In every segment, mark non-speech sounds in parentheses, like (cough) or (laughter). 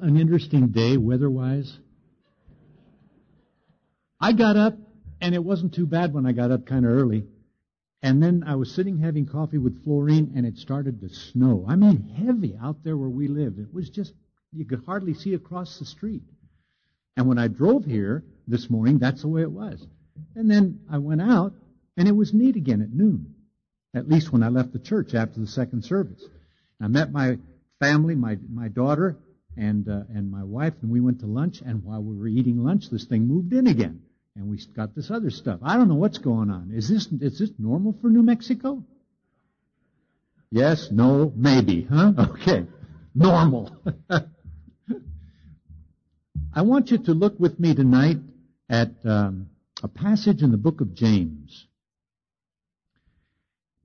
an interesting day weather-wise. I got up, and it wasn't too bad when I got up kind of early. And then I was sitting having coffee with Florine, and it started to snow. I mean, heavy out there where we lived. It was just, you could hardly see across the street. And when I drove here this morning, that's the way it was. And then I went out, and it was neat again at noon. At least when I left the church after the second service. I met my family, my, my daughter, and, uh, and my wife, and we went to lunch, and while we were eating lunch, this thing moved in again. And we got this other stuff. I don't know what's going on. Is this, is this normal for New Mexico? Yes, no, maybe, huh? (laughs) Okay. Normal. (laughs) I want you to look with me tonight at um, a passage in the book of James.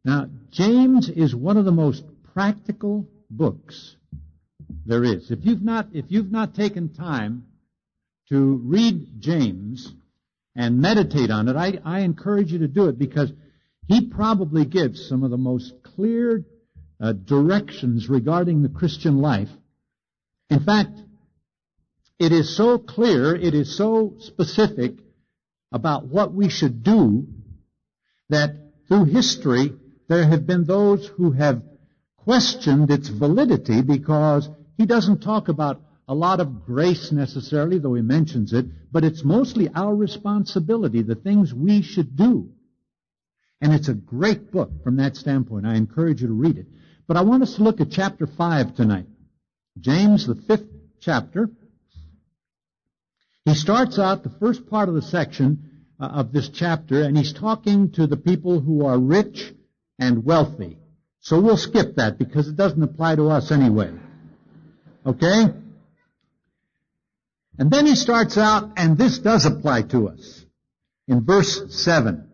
Now, James is one of the most practical books there is. If you've not, if you've not taken time to read James and meditate on it, I, I encourage you to do it because he probably gives some of the most clear uh, directions regarding the Christian life. In fact, it is so clear, it is so specific about what we should do that through history there have been those who have questioned its validity because he doesn't talk about a lot of grace necessarily, though he mentions it, but it's mostly our responsibility, the things we should do. And it's a great book from that standpoint. I encourage you to read it. But I want us to look at chapter 5 tonight. James, the fifth chapter. He starts out the first part of the section uh, of this chapter, and he's talking to the people who are rich and wealthy. So we'll skip that because it doesn't apply to us anyway. Okay? And then he starts out, and this does apply to us. In verse 7.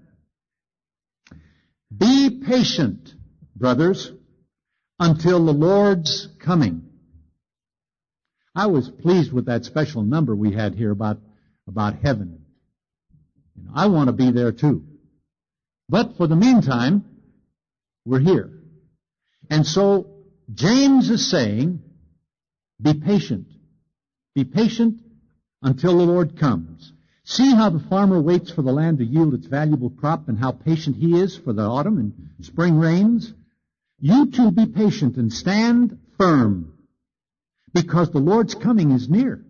Be patient, brothers, until the Lord's coming. I was pleased with that special number we had here about, about heaven. I want to be there too. But for the meantime, we're here. And so James is saying, be patient. Be patient until the Lord comes. See how the farmer waits for the land to yield its valuable crop and how patient he is for the autumn and spring rains. You too be patient and stand firm because the Lord's coming is near.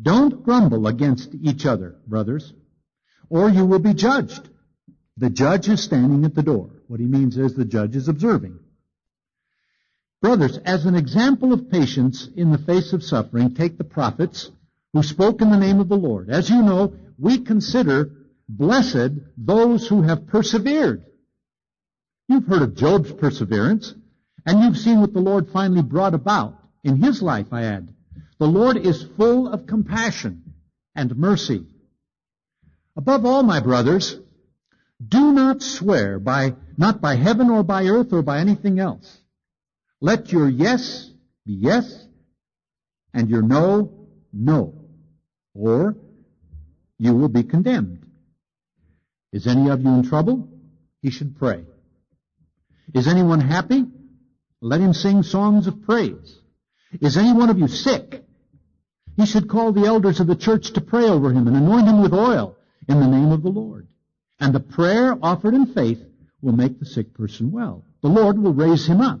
Don't grumble against each other, brothers, or you will be judged. The judge is standing at the door. What he means is the judge is observing. Brothers, as an example of patience in the face of suffering, take the prophets who spoke in the name of the Lord. As you know, we consider blessed those who have persevered. You've heard of Job's perseverance, and you've seen what the Lord finally brought about in his life, I add. The Lord is full of compassion and mercy. Above all, my brothers, do not swear by, not by heaven or by earth or by anything else let your yes be yes and your no, no. Or you will be condemned. Is any of you in trouble? He should pray. Is anyone happy? Let him sing songs of praise. Is any one of you sick? He should call the elders of the church to pray over him and anoint him with oil in the name of the Lord. And the prayer offered in faith will make the sick person well. The Lord will raise him up.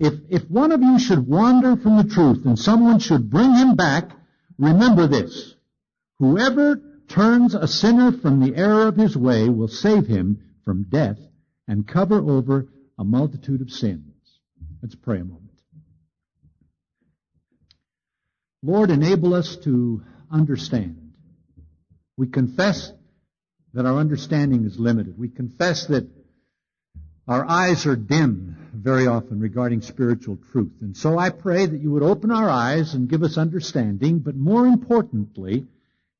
if, if one of you should wander from the truth and someone should bring him back, remember this. Whoever turns a sinner from the error of his way will save him from death and cover over a multitude of sins. Let's pray a moment. Lord, enable us to understand. We confess that our understanding is limited. We confess that our eyes are dim very often regarding spiritual truth. And so I pray that you would open our eyes and give us understanding, but more importantly,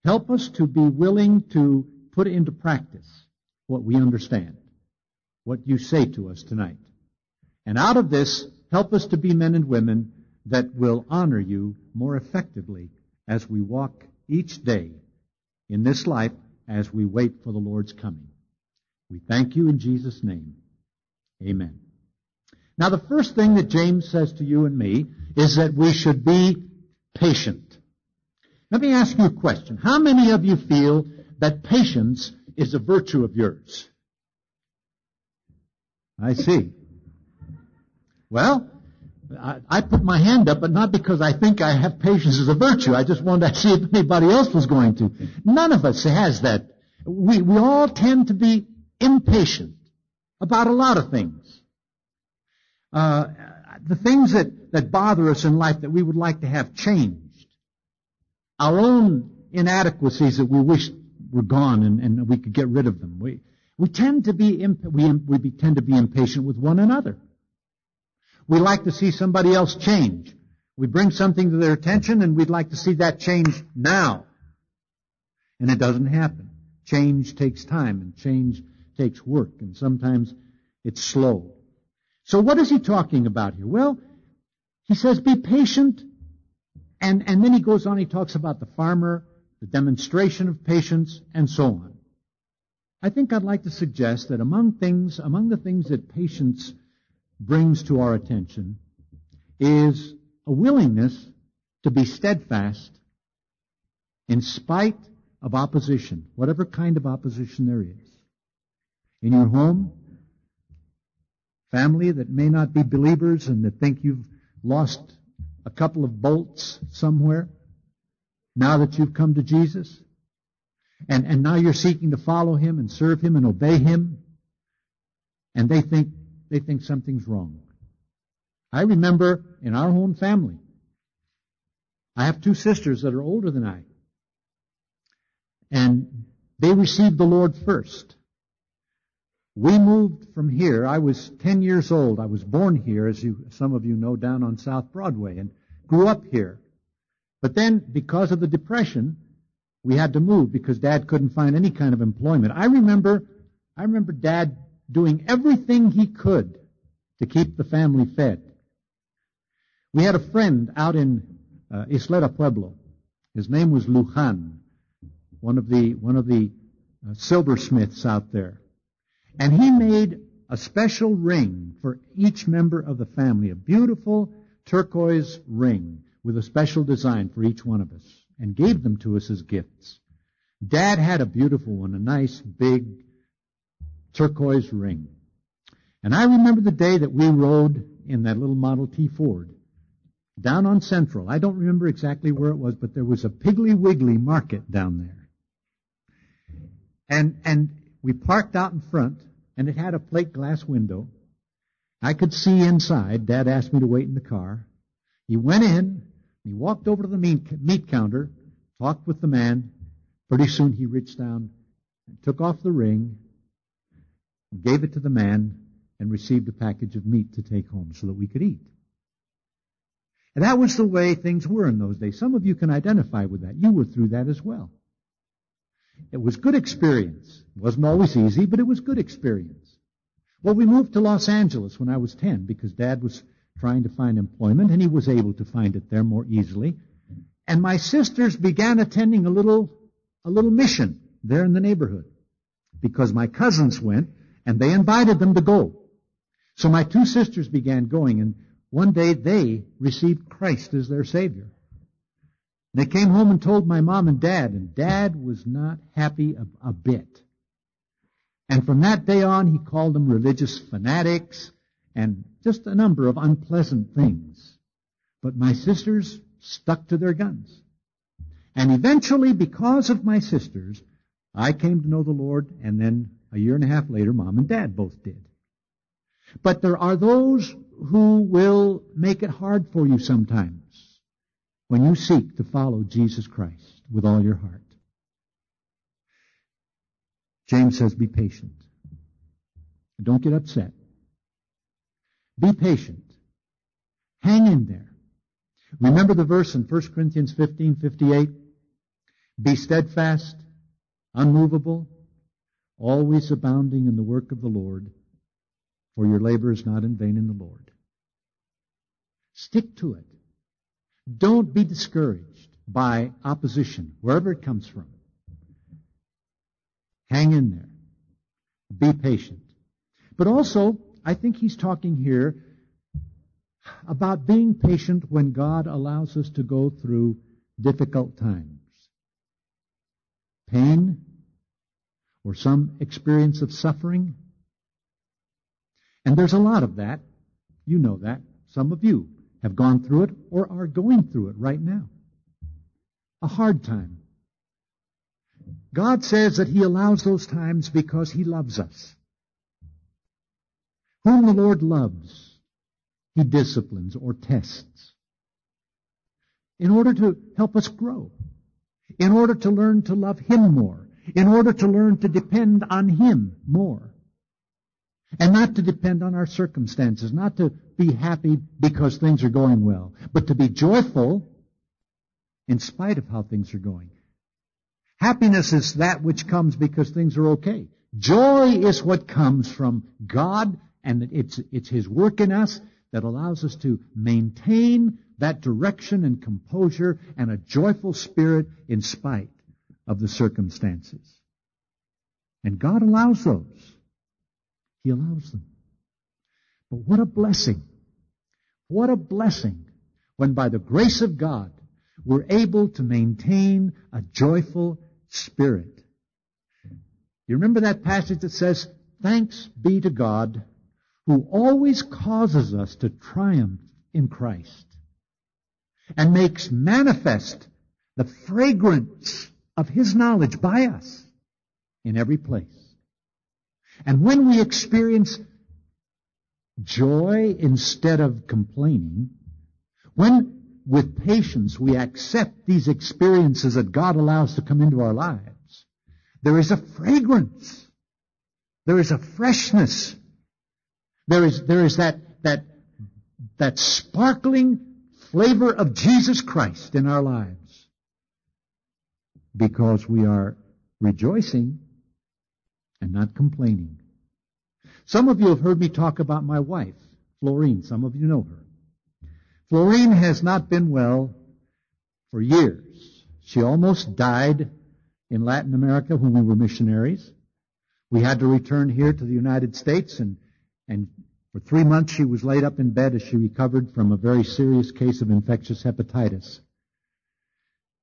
help us to be willing to put into practice what we understand, what you say to us tonight. And out of this, help us to be men and women that will honor you more effectively as we walk each day in this life as we wait for the Lord's coming. We thank you in Jesus' name. Amen. Now the first thing that James says to you and me is that we should be patient. Let me ask you a question. How many of you feel that patience is a virtue of yours? I see. Well, I, I, put my hand up, but not because I think I have patience as a virtue. I just wanted to see if anybody else was going to. None of us has that. We, we all tend to be impatient about a lot of things. Uh, the things that, that bother us in life that we would like to have changed. Our own inadequacies that we wish were gone and, and we could get rid of them. We, we tend to be, imp- we, we tend to be impatient with one another. We like to see somebody else change. We bring something to their attention and we'd like to see that change now. And it doesn't happen. Change takes time and change takes work and sometimes it's slow. So what is he talking about here? Well, he says be patient and, and then he goes on, he talks about the farmer, the demonstration of patience, and so on. I think I'd like to suggest that among things, among the things that patience brings to our attention is a willingness to be steadfast in spite of opposition, whatever kind of opposition there is. In your home, family that may not be believers and that think you've lost a couple of bolts somewhere, now that you've come to Jesus, and, and now you're seeking to follow Him and serve Him and obey Him, and they think they think something's wrong. I remember in our own family, I have two sisters that are older than I. And they received the Lord first. We moved from here. I was 10 years old. I was born here, as you, some of you know, down on South Broadway and grew up here. But then, because of the Depression, we had to move because Dad couldn't find any kind of employment. I remember, I remember Dad doing everything he could to keep the family fed. We had a friend out in uh, Isleta Pueblo. His name was Lujan, one of the one of the uh, silversmiths out there, and he made a special ring for each member of the family, a beautiful turquoise ring with a special design for each one of us, and gave them to us as gifts. Dad had a beautiful one, a nice big turquoise ring. And I remember the day that we rode in that little Model T Ford down on Central. I don't remember exactly where it was, but there was a Piggly Wiggly market down there. And, and we parked out in front, and it had a plate glass window. I could see inside. Dad asked me to wait in the car. He went in, he walked over to the meat counter, talked with the man. Pretty soon he reached down and took off the ring, gave it to the man, and received a package of meat to take home so that we could eat. And that was the way things were in those days. Some of you can identify with that. You were through that as well. It was good experience. It wasn't always easy, but it was good experience. Well, we moved to Los Angeles when I was 10 because Dad was trying to find employment and he was able to find it there more easily. And my sisters began attending a little, a little mission there in the neighborhood because my cousins went and they invited them to go. So my two sisters began going, and one day they received Christ as their Savior. They came home and told my mom and dad, and dad was not happy a, a bit. And from that day on, he called them religious fanatics and just a number of unpleasant things. But my sisters stuck to their guns. And eventually, because of my sisters, I came to know the Lord, and then a year and a half later, mom and dad both did. But there are those who will make it hard for you sometimes when you seek to follow Jesus Christ with all your heart. James says, be patient. Don't get upset. Be patient. Hang in there. Remember the verse in 1 Corinthians 15, 58? Be steadfast, unmovable, always abounding in the work of the Lord, for your labor is not in vain in the Lord. Stick to it. Don't be discouraged by opposition, wherever it comes from. Hang in there. Be patient. But also, I think he's talking here about being patient when God allows us to go through difficult times. Pain or some experience of suffering. And there's a lot of that. You know that. Some of you have gone through it or are going through it right now. A hard time. God says that He allows those times because He loves us. Whom the Lord loves, He disciplines or tests in order to help us grow, in order to learn to love Him more, in order to learn to depend on Him more. And not to depend on our circumstances, not to be happy because things are going well, but to be joyful in spite of how things are going. Happiness is that which comes because things are okay. Joy is what comes from God and it's, it's His work in us that allows us to maintain that direction and composure and a joyful spirit in spite of the circumstances. And God allows those. He allows them. But what a blessing. What a blessing when by the grace of God we're able to maintain a joyful spirit. You remember that passage that says, Thanks be to God who always causes us to triumph in Christ and makes manifest the fragrance of His knowledge by us in every place. And when we experience joy instead of complaining, when with patience we accept these experiences that God allows to come into our lives, there is a fragrance. There is a freshness. There is, there is that, that, that sparkling flavor of Jesus Christ in our lives. Because we are rejoicing and not complaining. Some of you have heard me talk about my wife, Florine. Some of you know her. Florine has not been well for years. She almost died in Latin America when we were missionaries. We had to return here to the United States and, and for three months she was laid up in bed as she recovered from a very serious case of infectious hepatitis.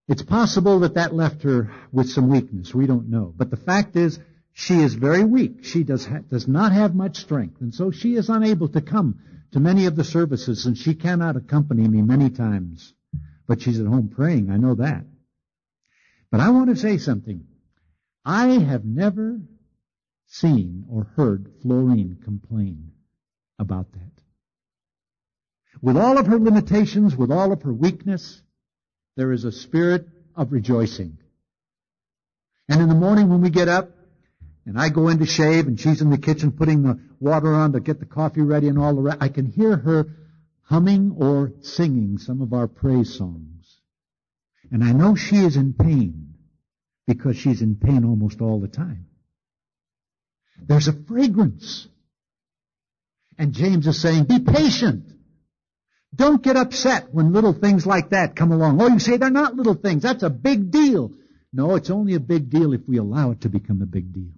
It's possible that that left her with some weakness. We don't know. But the fact is, she is very weak. She does, ha- does not have much strength. And so she is unable to come to many of the services, and she cannot accompany me many times. But she's at home praying, I know that. But I want to say something. I have never seen or heard Florine complain about that. With all of her limitations, with all of her weakness, there is a spirit of rejoicing. And in the morning when we get up, and I go in to shave, and she's in the kitchen putting the water on to get the coffee ready and all the rest. I can hear her humming or singing some of our praise songs. And I know she is in pain because she's in pain almost all the time. There's a fragrance. And James is saying, be patient. Don't get upset when little things like that come along. Oh, you say they're not little things. That's a big deal. No, it's only a big deal if we allow it to become a big deal.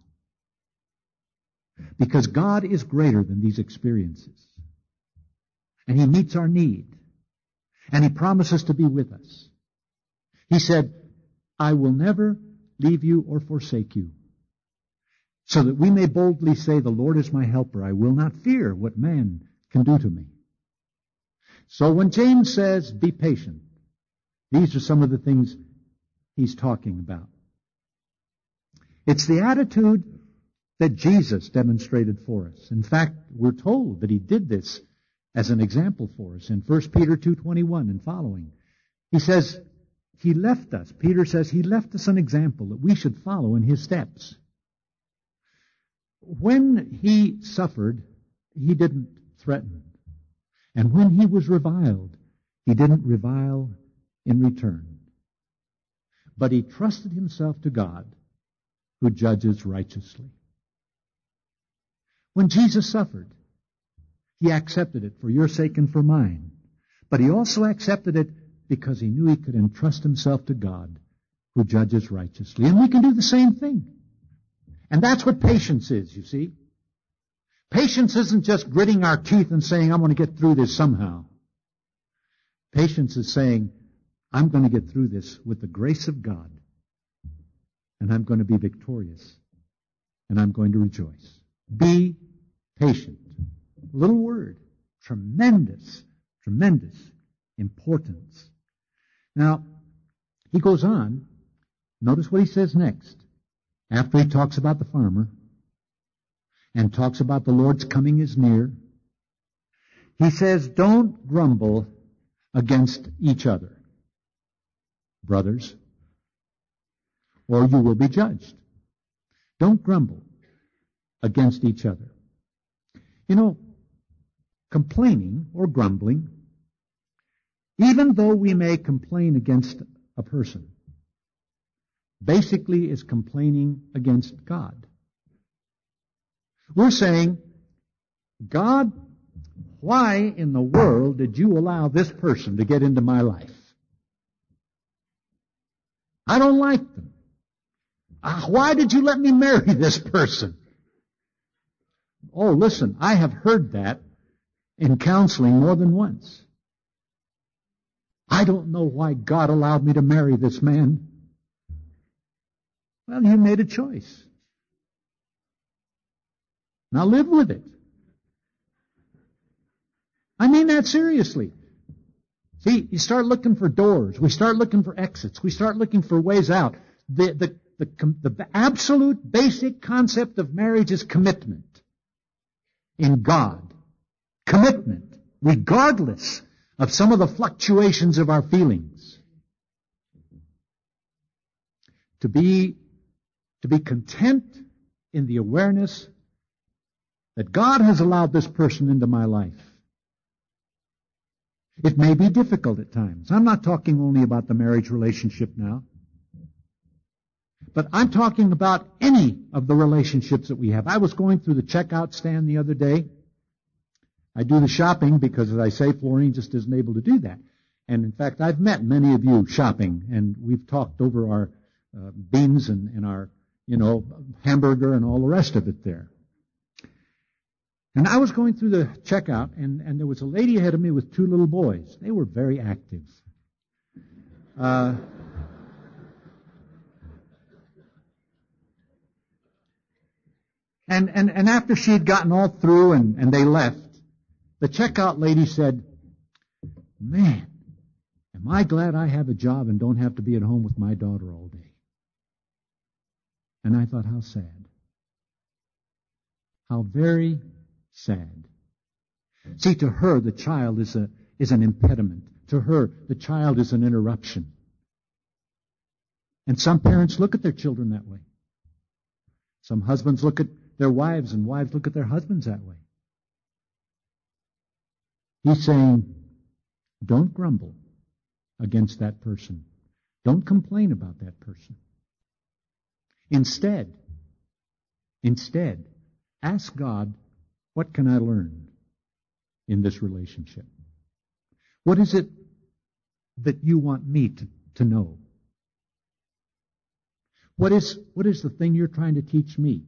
Because God is greater than these experiences. And He meets our need. And He promises to be with us. He said, I will never leave you or forsake you. So that we may boldly say, the Lord is my helper. I will not fear what man can do to me. So when James says, be patient, these are some of the things he's talking about. It's the attitude that Jesus demonstrated for us. In fact, we're told that he did this as an example for us in 1 Peter 2.21 and following. He says, he left us, Peter says, he left us an example that we should follow in his steps. When he suffered, he didn't threaten. And when he was reviled, he didn't revile in return. But he trusted himself to God, who judges righteously. When Jesus suffered, he accepted it for your sake and for mine. But he also accepted it because he knew he could entrust himself to God, who judges righteously. And we can do the same thing. And that's what patience is, you see. Patience isn't just gritting our teeth and saying, I'm going to get through this somehow. Patience is saying, I'm going to get through this with the grace of God. And I'm going to be victorious. And I'm going to rejoice. Be patient. Little word. Tremendous, tremendous importance. Now, he goes on. Notice what he says next. After he talks about the farmer and talks about the Lord's coming is near, he says, don't grumble against each other, brothers, or you will be judged. Don't grumble against each other. You know, complaining or grumbling, even though we may complain against a person, basically is complaining against God. We're saying, God, why in the world did you allow this person to get into my life? I don't like them. Uh, why did you let me marry this person? Oh, listen, I have heard that in counseling more than once. I don't know why God allowed me to marry this man. Well, you made a choice. Now live with it. I mean that seriously. See, you start looking for doors. We start looking for exits. We start looking for ways out. The, the, the, the absolute basic concept of marriage is commitment in God. Commitment, regardless of some of the fluctuations of our feelings. To be, to be content in the awareness that God has allowed this person into my life. It may be difficult at times. I'm not talking only about the marriage relationship now. But I'm talking about any of the relationships that we have. I was going through the checkout stand the other day. I do the shopping because, as I say, Florine just isn't able to do that. And in fact, I've met many of you shopping, and we've talked over our uh, beans and, and our, you know, hamburger and all the rest of it there. And I was going through the checkout, and, and there was a lady ahead of me with two little boys. They were very active. Uh, and, and, and after she had gotten all through and, and they left, the checkout lady said, Man, am I glad I have a job and don't have to be at home with my daughter all day. And I thought, how sad. How very sad. See, to her, the child is, a, is an impediment. To her, the child is an interruption. And some parents look at their children that way. Some husbands look at their wives, and wives look at their husbands that way. He's saying, don't grumble against that person. Don't complain about that person. Instead, instead, ask God, what can I learn in this relationship? What is it that you want me to, to know? What is, what is the thing you're trying to teach me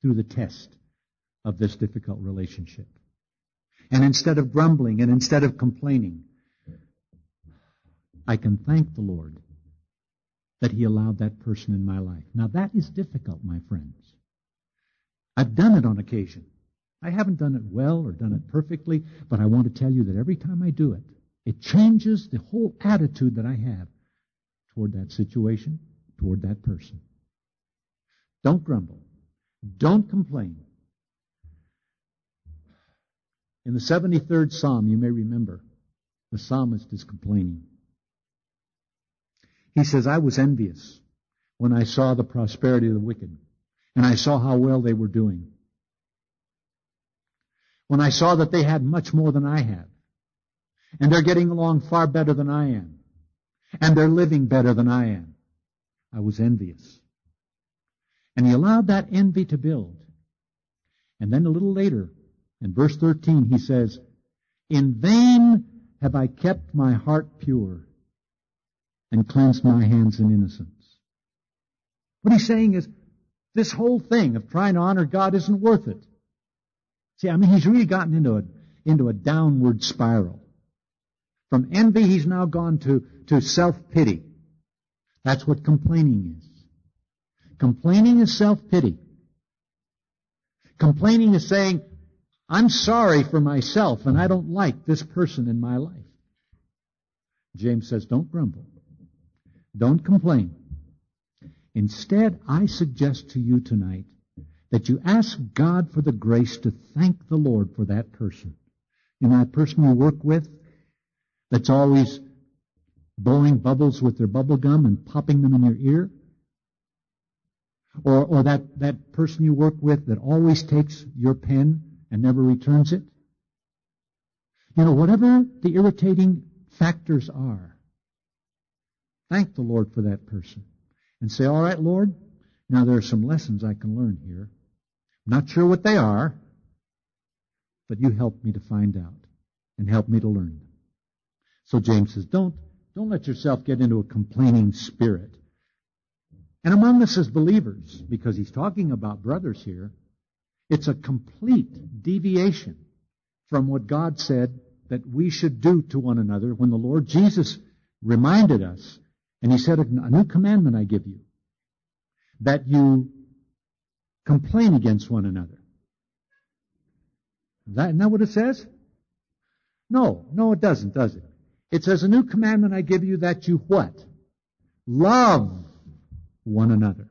through the test of this difficult relationship? And instead of grumbling and instead of complaining, I can thank the Lord that He allowed that person in my life. Now that is difficult, my friends. I've done it on occasion. I haven't done it well or done it perfectly, but I want to tell you that every time I do it, it changes the whole attitude that I have toward that situation, toward that person. Don't grumble. Don't complain. In the 73rd Psalm, you may remember, the psalmist is complaining. He says, I was envious when I saw the prosperity of the wicked, and I saw how well they were doing. when I saw that they had much more than I have. And they're getting along far better than I am. And they're living better than I am. I was envious. And he allowed that envy to build. And then a little later, in verse 13, he says, In vain have I kept my heart pure and cleansed my hands in innocence. What he's saying is, this whole thing of trying to honor God isn't worth it. See, I mean, he's really gotten into a, into a downward spiral. From envy, he's now gone to, to self-pity. That's what complaining is. Complaining is self-pity. Complaining is saying, I'm sorry for myself and I don't like this person in my life. James says, don't grumble. Don't complain. Instead, I suggest to you tonight that you ask God for the grace to thank the Lord for that person. You know, that person you work with that's always blowing bubbles with their bubble gum and popping them in your ear? Or, or that, that person you work with that always takes your pen and never returns it? You know, whatever the irritating factors are, thank the Lord for that person. And say, all right, Lord, now there are some lessons I can learn here. I'm not sure what they are, but you help me to find out and help me to learn them. So James says, don't, don't let yourself get into a complaining spirit. And among us as believers, because he's talking about brothers here, it's a complete deviation from what God said that we should do to one another when the Lord Jesus reminded us, and he said, a new commandment I give you, that you complain against one another. Is that, isn't that what it says? No, no it doesn't, does it? It says, a new commandment I give you that you what? Love one another.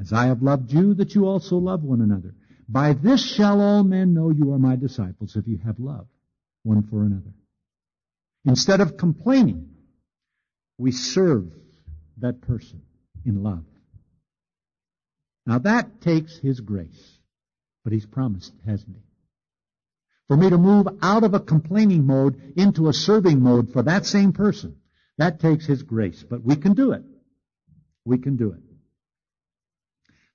As I have loved you, that you also love one another. By this shall all men know you are my disciples if you have love one for another. Instead of complaining, we serve that person in love. Now that takes His grace, but He's promised, hasn't He? For me to move out of a complaining mode into a serving mode for that same person, that takes His grace, but we can do it. We can do it.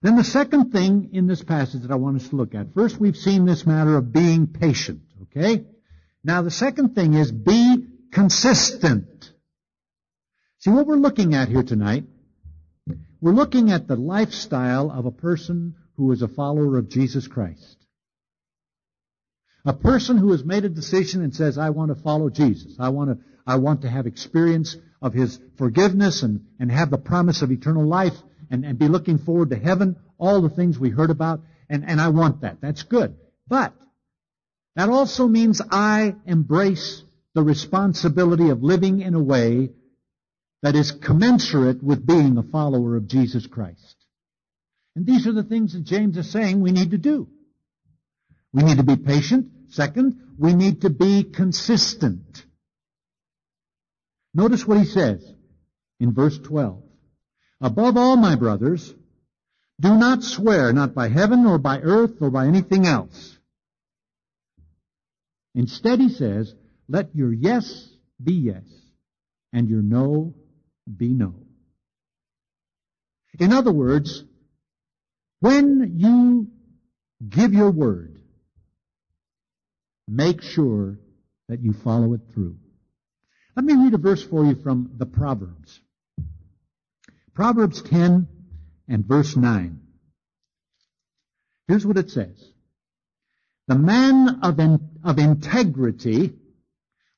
Then the second thing in this passage that I want us to look at. First, we've seen this matter of being patient, okay? Now the second thing is be consistent. See, what we're looking at here tonight, we're looking at the lifestyle of a person who is a follower of Jesus Christ. A person who has made a decision and says, I want to follow Jesus. I want to, I want to have experience of His forgiveness and, and have the promise of eternal life and, and be looking forward to heaven, all the things we heard about, and, and I want that. That's good. But that also means I embrace the responsibility of living in a way that is commensurate with being a follower of Jesus Christ. And these are the things that James is saying we need to do. We need to be patient. Second, we need to be consistent. Notice what he says in verse 12. Above all, my brothers, do not swear, not by heaven or by earth or by anything else. Instead, he says, let your yes be yes and your no be no. In other words, when you give your word, make sure that you follow it through. Let me read a verse for you from the Proverbs. Proverbs 10 and verse 9. Here's what it says. The man of, in, of integrity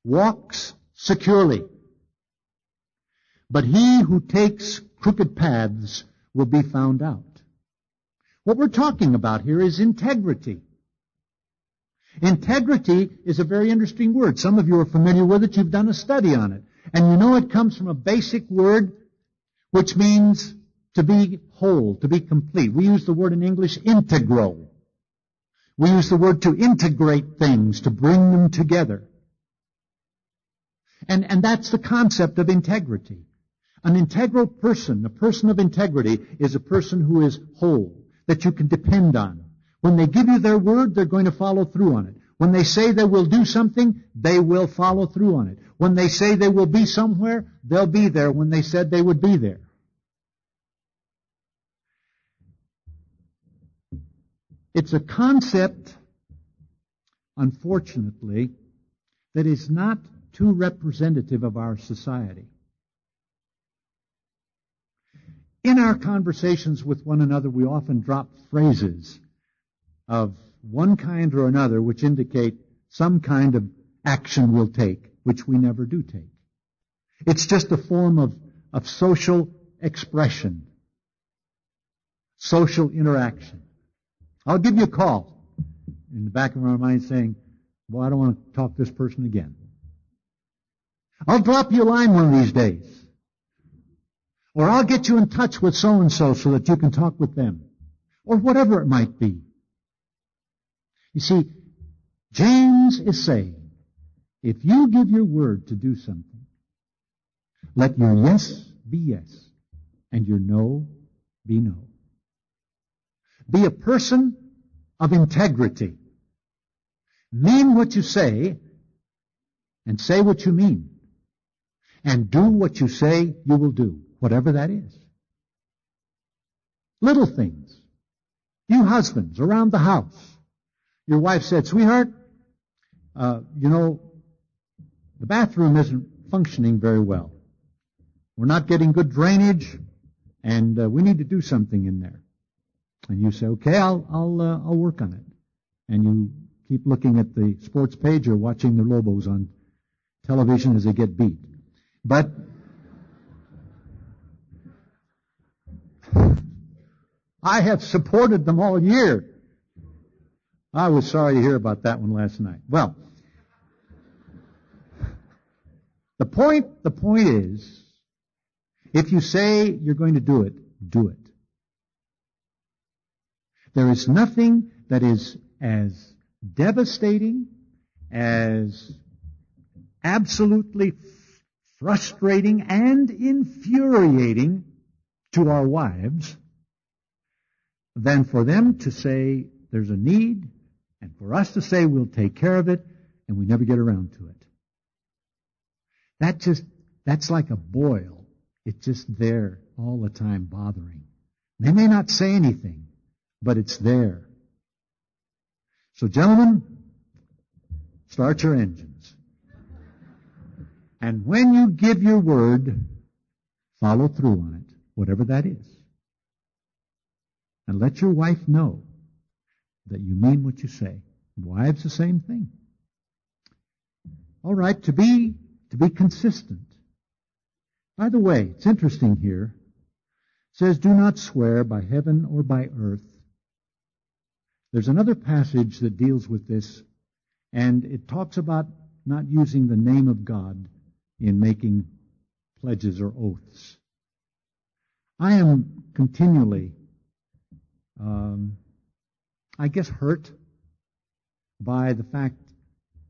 walks securely, but he who takes crooked paths will be found out. What we're talking about here is integrity. Integrity is a very interesting word. Some of you are familiar with it. You've done a study on it. And you know it comes from a basic word which means to be whole, to be complete. We use the word in English integral. We use the word to integrate things, to bring them together. And, and that's the concept of integrity. An integral person, a person of integrity, is a person who is whole, that you can depend on, When they give you their word, they're going to follow through on it. When they say they will do something, they will follow through on it. When they say they will be somewhere, they'll be there when they said they would be there. It's a concept, unfortunately, that is not too representative of our society. In our conversations with one another, we often drop phrases of one kind or another which indicate some kind of action we'll take, which we never do take. It's just a form of, of social expression, social interaction. I'll give you a call in the back of our mind saying, well, I don't want to talk to this person again. I'll drop you a line one of these days. Or I'll get you in touch with so and so so that you can talk with them. Or whatever it might be. You see, James is saying, if you give your word to do something, let your yes be yes and your no be no. Be a person of integrity. Mean what you say and say what you mean. And do what you say you will do, whatever that is. Little things. You husbands around the house. Your wife said, sweetheart, uh, you know, the bathroom isn't functioning very well. We're not getting good drainage, and uh, we need to do something in there. And you say, okay, I'll, I'll, uh, I'll work on it. And you keep looking at the sports page or watching the Lobos on television as they get beat. But I have supported them all year. I was sorry to hear about that one last night. Well, the point, the point is, if you say you're going to do it, do it. There is nothing that is as devastating, as absolutely frustrating and infuriating to our wives than for them to say there's a need and for us to say we'll take care of it and we never get around to it. That just, that's like a boil. It's just there all the time bothering. They may not say anything, but it's there. So gentlemen, start your engines. And when you give your word, follow through on it, whatever that is. And let your wife know that you mean what you say. Wives, the same thing. All right, to be, to be consistent. By the way, it's interesting here. It says, do not swear by heaven or by earth there's another passage that deals with this, and it talks about not using the name of God in making pledges or oaths. I am continually, um, I guess, hurt by the fact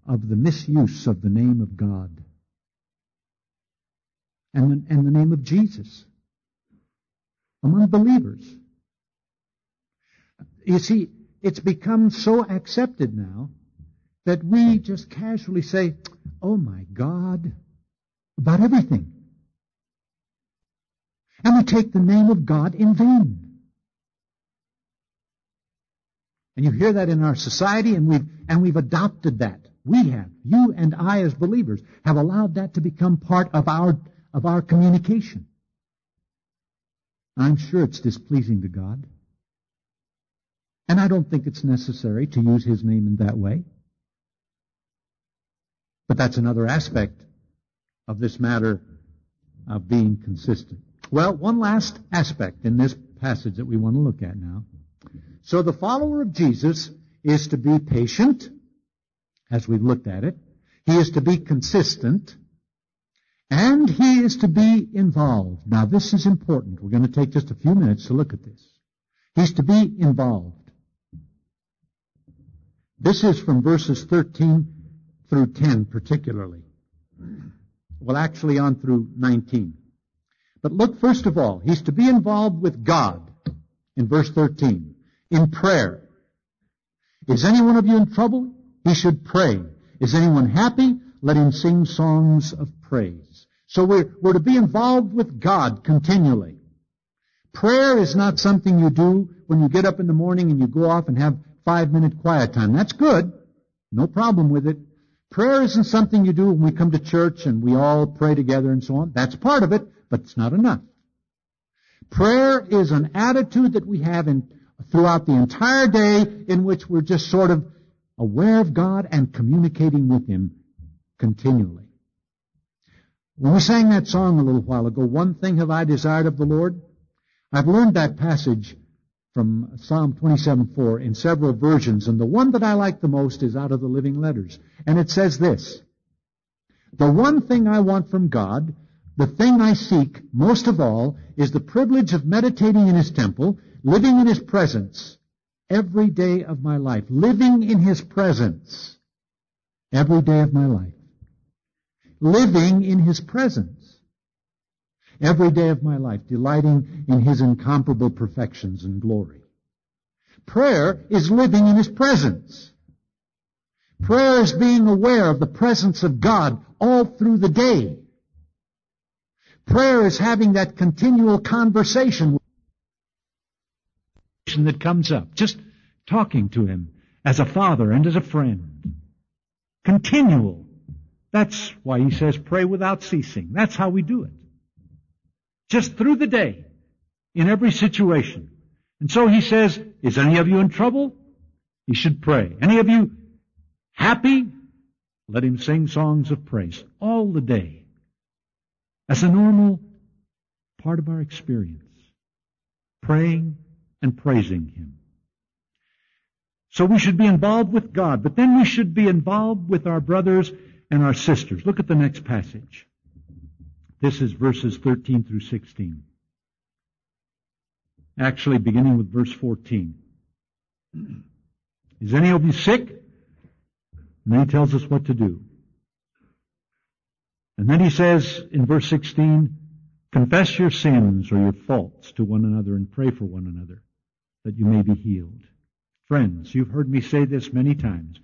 of the misuse of the name of God and the, and the name of Jesus among believers. You see, it's become so accepted now that we just casually say, oh my God, about everything. And we take the name of God in vain. And you hear that in our society and we've, and we've adopted that. We have. You and I as believers have allowed that to become part of our, of our communication. I'm sure it's displeasing to God. And I don't think it's necessary to use his name in that way. But that's another aspect of this matter of being consistent. Well, one last aspect in this passage that we want to look at now. So the follower of Jesus is to be patient, as we've looked at it. He is to be consistent, and he is to be involved. Now this is important. We're going to take just a few minutes to look at this. He's to be involved. This is from verses 13 through 10 particularly. Well, actually on through 19. But look, first of all, he's to be involved with God in verse 13, in prayer. Is any one of you in trouble? He should pray. Is anyone happy? Let him sing songs of praise. So we're, we're to be involved with God continually. Prayer is not something you do when you get up in the morning and you go off and have five minute quiet time. That's good. No problem with it. Prayer isn't something you do when we come to church and we all pray together and so on. That's part of it, but it's not enough. Prayer is an attitude that we have in, throughout the entire day in which we're just sort of aware of God and communicating with Him continually. When we sang that song a little while ago, one thing have I desired of the Lord. I've learned that passage from Psalm 27:4 in several versions, and the one that I like the most is out of the Living Letters. And it says this, The one thing I want from God, the thing I seek most of all, is the privilege of meditating in His temple, living in His presence every day of my life. Living in His presence every day of my life. Living in His presence every day of my life, delighting in His incomparable perfections and glory. Prayer is living in His presence. Prayer is being aware of the presence of God all through the day. Prayer is having that continual conversation that comes up, just talking to Him as a father and as a friend. Continual. That's why He says pray without ceasing. That's how we do it just through the day, in every situation. And so he says, is any of you in trouble? He should pray. Any of you happy? Let him sing songs of praise all the day. As a normal part of our experience. Praying and praising him. So we should be involved with God, but then we should be involved with our brothers and our sisters. Look at the next passage. This is verses 13 through 16. Actually, beginning with verse 14. (clears throat) Is any of you sick? And then he tells us what to do. And then he says in verse 16, confess your sins or your faults to one another and pray for one another that you may be healed. Friends, you've heard me say this many times,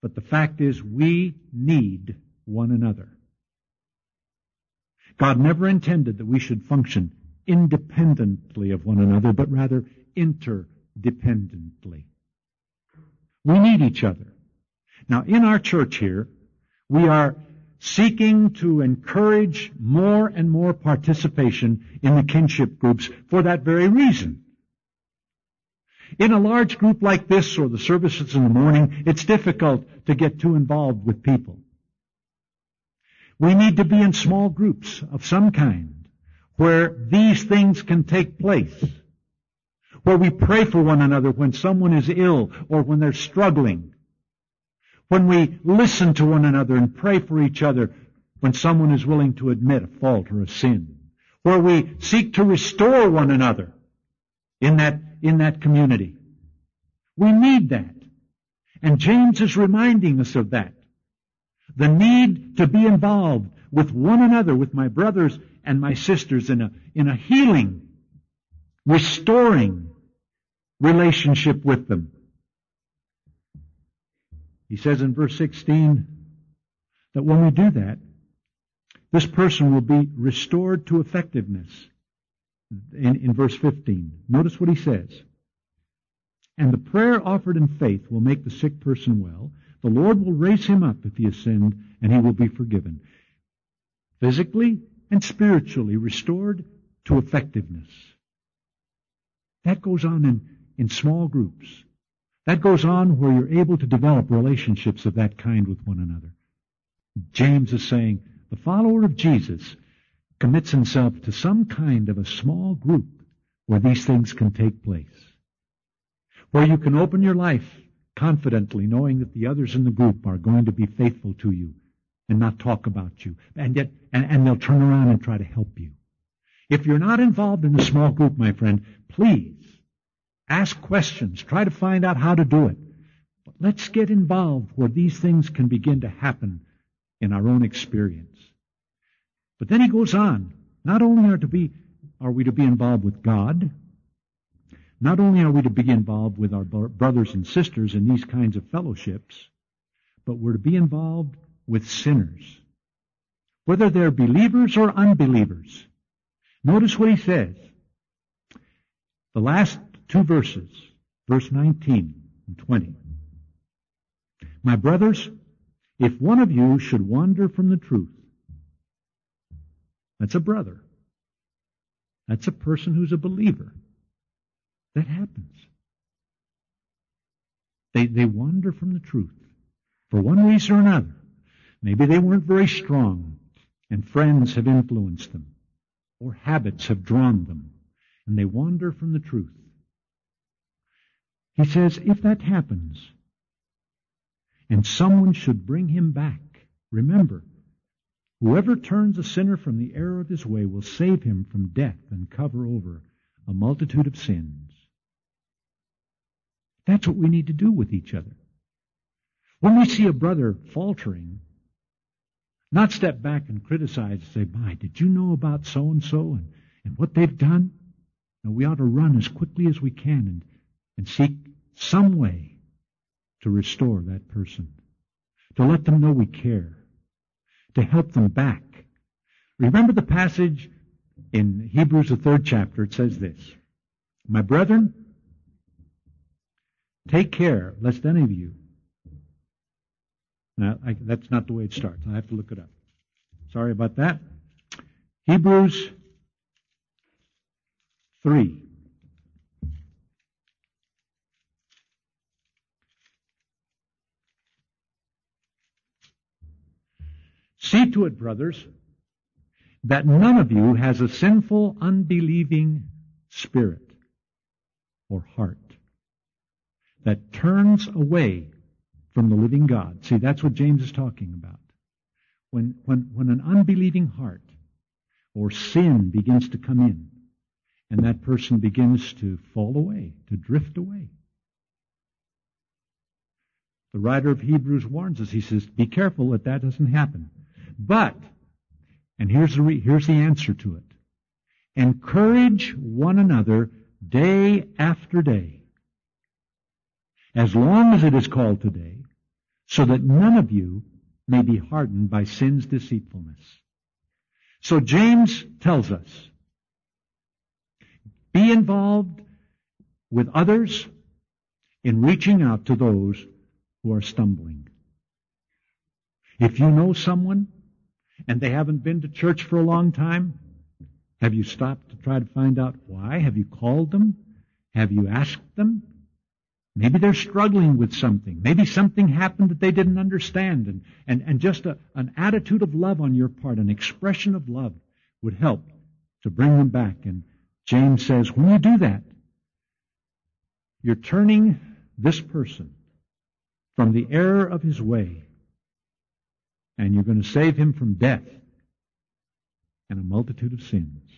but the fact is we need one another. God never intended that we should function independently of one another, but rather interdependently. We need each other. Now, in our church here, we are seeking to encourage more and more participation in the kinship groups for that very reason. In a large group like this or the services in the morning, it's difficult to get too involved with people. We need to be in small groups of some kind where these things can take place. Where we pray for one another when someone is ill or when they're struggling. When we listen to one another and pray for each other when someone is willing to admit a fault or a sin. Where we seek to restore one another in that, in that community. We need that. And James is reminding us of that. The need to be involved with one another, with my brothers and my sisters in a, in a healing, restoring relationship with them. He says in verse 16 that when we do that, this person will be restored to effectiveness. In, in verse 15, notice what he says. And the prayer offered in faith will make the sick person well, the Lord will raise him up if he has sinned, and he will be forgiven. Physically and spiritually restored to effectiveness. That goes on in, in small groups. That goes on where you're able to develop relationships of that kind with one another. James is saying the follower of Jesus commits himself to some kind of a small group where these things can take place. Where you can open your life confidently knowing that the others in the group are going to be faithful to you and not talk about you. And yet, and, and they'll turn around and try to help you. If you're not involved in a small group, my friend, please ask questions. Try to find out how to do it. But let's get involved where these things can begin to happen in our own experience. But then he goes on. Not only are to be, are we to be involved with God, not only are we to be involved with our brothers and sisters in these kinds of fellowships, but we're to be involved with sinners, whether they're believers or unbelievers. Notice what he says. The last two verses, verse 19 and 20. My brothers, if one of you should wander from the truth, that's a brother. That's a person who's a believer. That happens. They, they wander from the truth for one reason or another. Maybe they weren't very strong and friends have influenced them or habits have drawn them and they wander from the truth. He says, if that happens and someone should bring him back, remember, whoever turns a sinner from the error of his way will save him from death and cover over a multitude of sins. That's what we need to do with each other. When we see a brother faltering, not step back and criticize and say, my, did you know about so and so and what they've done? No, we ought to run as quickly as we can and, and seek some way to restore that person, to let them know we care, to help them back. Remember the passage in Hebrews, the third chapter, it says this, My brethren, take care lest any of you now, I, that's not the way it starts. I have to look it up. Sorry about that. Hebrews 3. See to it, brothers, that none of you has a sinful, unbelieving spirit or heart that turns away from the living God. See, that's what James is talking about. When, when, when an unbelieving heart or sin begins to come in, and that person begins to fall away, to drift away. The writer of Hebrews warns us. He says, be careful that that doesn't happen. But, and here's the, re- here's the answer to it. Encourage one another day after day. As long as it is called today, so that none of you may be hardened by sin's deceitfulness. So James tells us, be involved with others in reaching out to those who are stumbling. If you know someone and they haven't been to church for a long time, have you stopped to try to find out why? Have you called them? Have you asked them? Maybe they're struggling with something. Maybe something happened that they didn't understand. And, and, and just a, an attitude of love on your part, an expression of love would help to bring them back. And James says, when you do that, you're turning this person from the error of his way, and you're going to save him from death and a multitude of sins.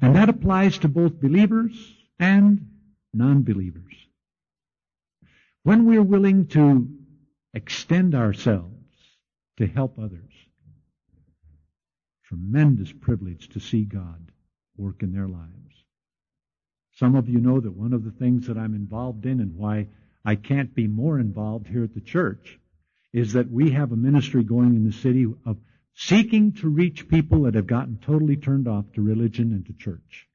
And that applies to both believers and non-believers. When we're willing to extend ourselves to help others, tremendous privilege to see God work in their lives. Some of you know that one of the things that I'm involved in and why I can't be more involved here at the church is that we have a ministry going in the city of seeking to reach people that have gotten totally turned off to religion and to church.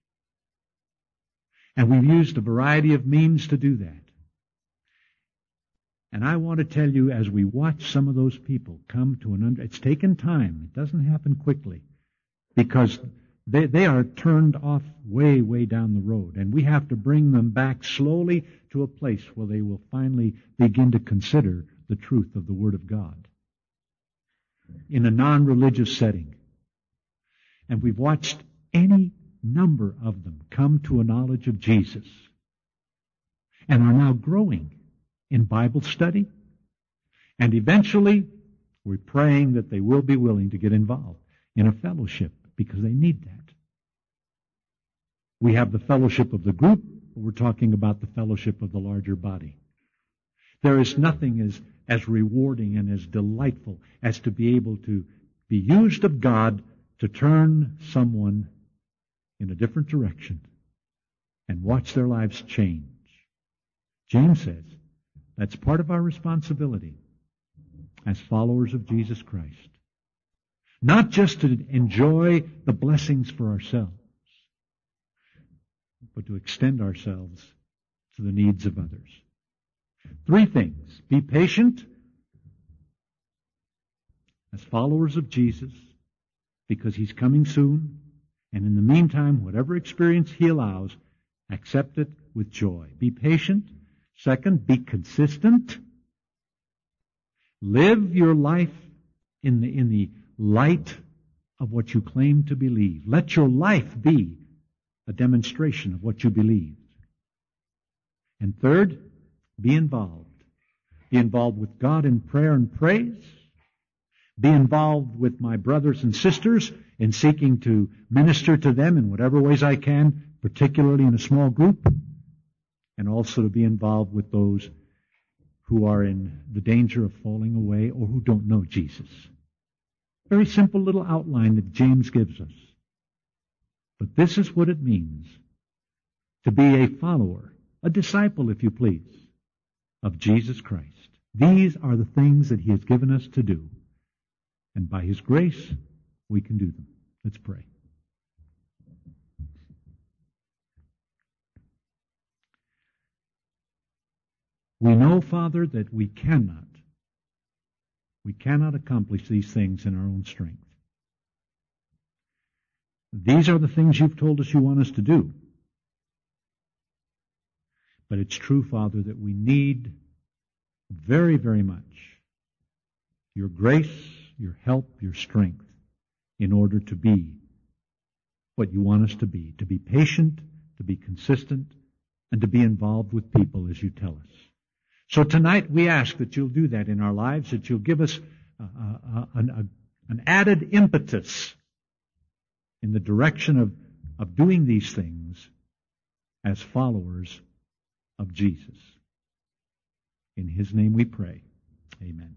And we've used a variety of means to do that. And I want to tell you, as we watch some of those people come to an under, it's taken time. It doesn't happen quickly. Because they, they are turned off way, way down the road. And we have to bring them back slowly to a place where they will finally begin to consider the truth of the Word of God. In a non-religious setting. And we've watched any number of them come to a knowledge of Jesus and are now growing in Bible study. And eventually, we're praying that they will be willing to get involved in a fellowship because they need that. We have the fellowship of the group, but we're talking about the fellowship of the larger body. There is nothing as, as rewarding and as delightful as to be able to be used of God to turn someone in a different direction and watch their lives change. James says that's part of our responsibility as followers of Jesus Christ. Not just to enjoy the blessings for ourselves, but to extend ourselves to the needs of others. Three things. Be patient as followers of Jesus because he's coming soon. And in the meantime, whatever experience he allows, accept it with joy. Be patient. Second, be consistent. Live your life in the, in the light of what you claim to believe. Let your life be a demonstration of what you believe. And third, be involved. Be involved with God in prayer and praise. Be involved with my brothers and sisters in seeking to minister to them in whatever ways I can, particularly in a small group. And also to be involved with those who are in the danger of falling away or who don't know Jesus. Very simple little outline that James gives us. But this is what it means to be a follower, a disciple, if you please, of Jesus Christ. These are the things that He has given us to do. And by His grace, we can do them. Let's pray. We know, Father, that we cannot, we cannot accomplish these things in our own strength. These are the things you've told us you want us to do. But it's true, Father, that we need very, very much your grace, your help, your strength in order to be what you want us to be, to be patient, to be consistent, and to be involved with people as you tell us. So tonight we ask that you'll do that in our lives, that you'll give us a, a, a, an added impetus in the direction of, of doing these things as followers of Jesus. In His name we pray. Amen.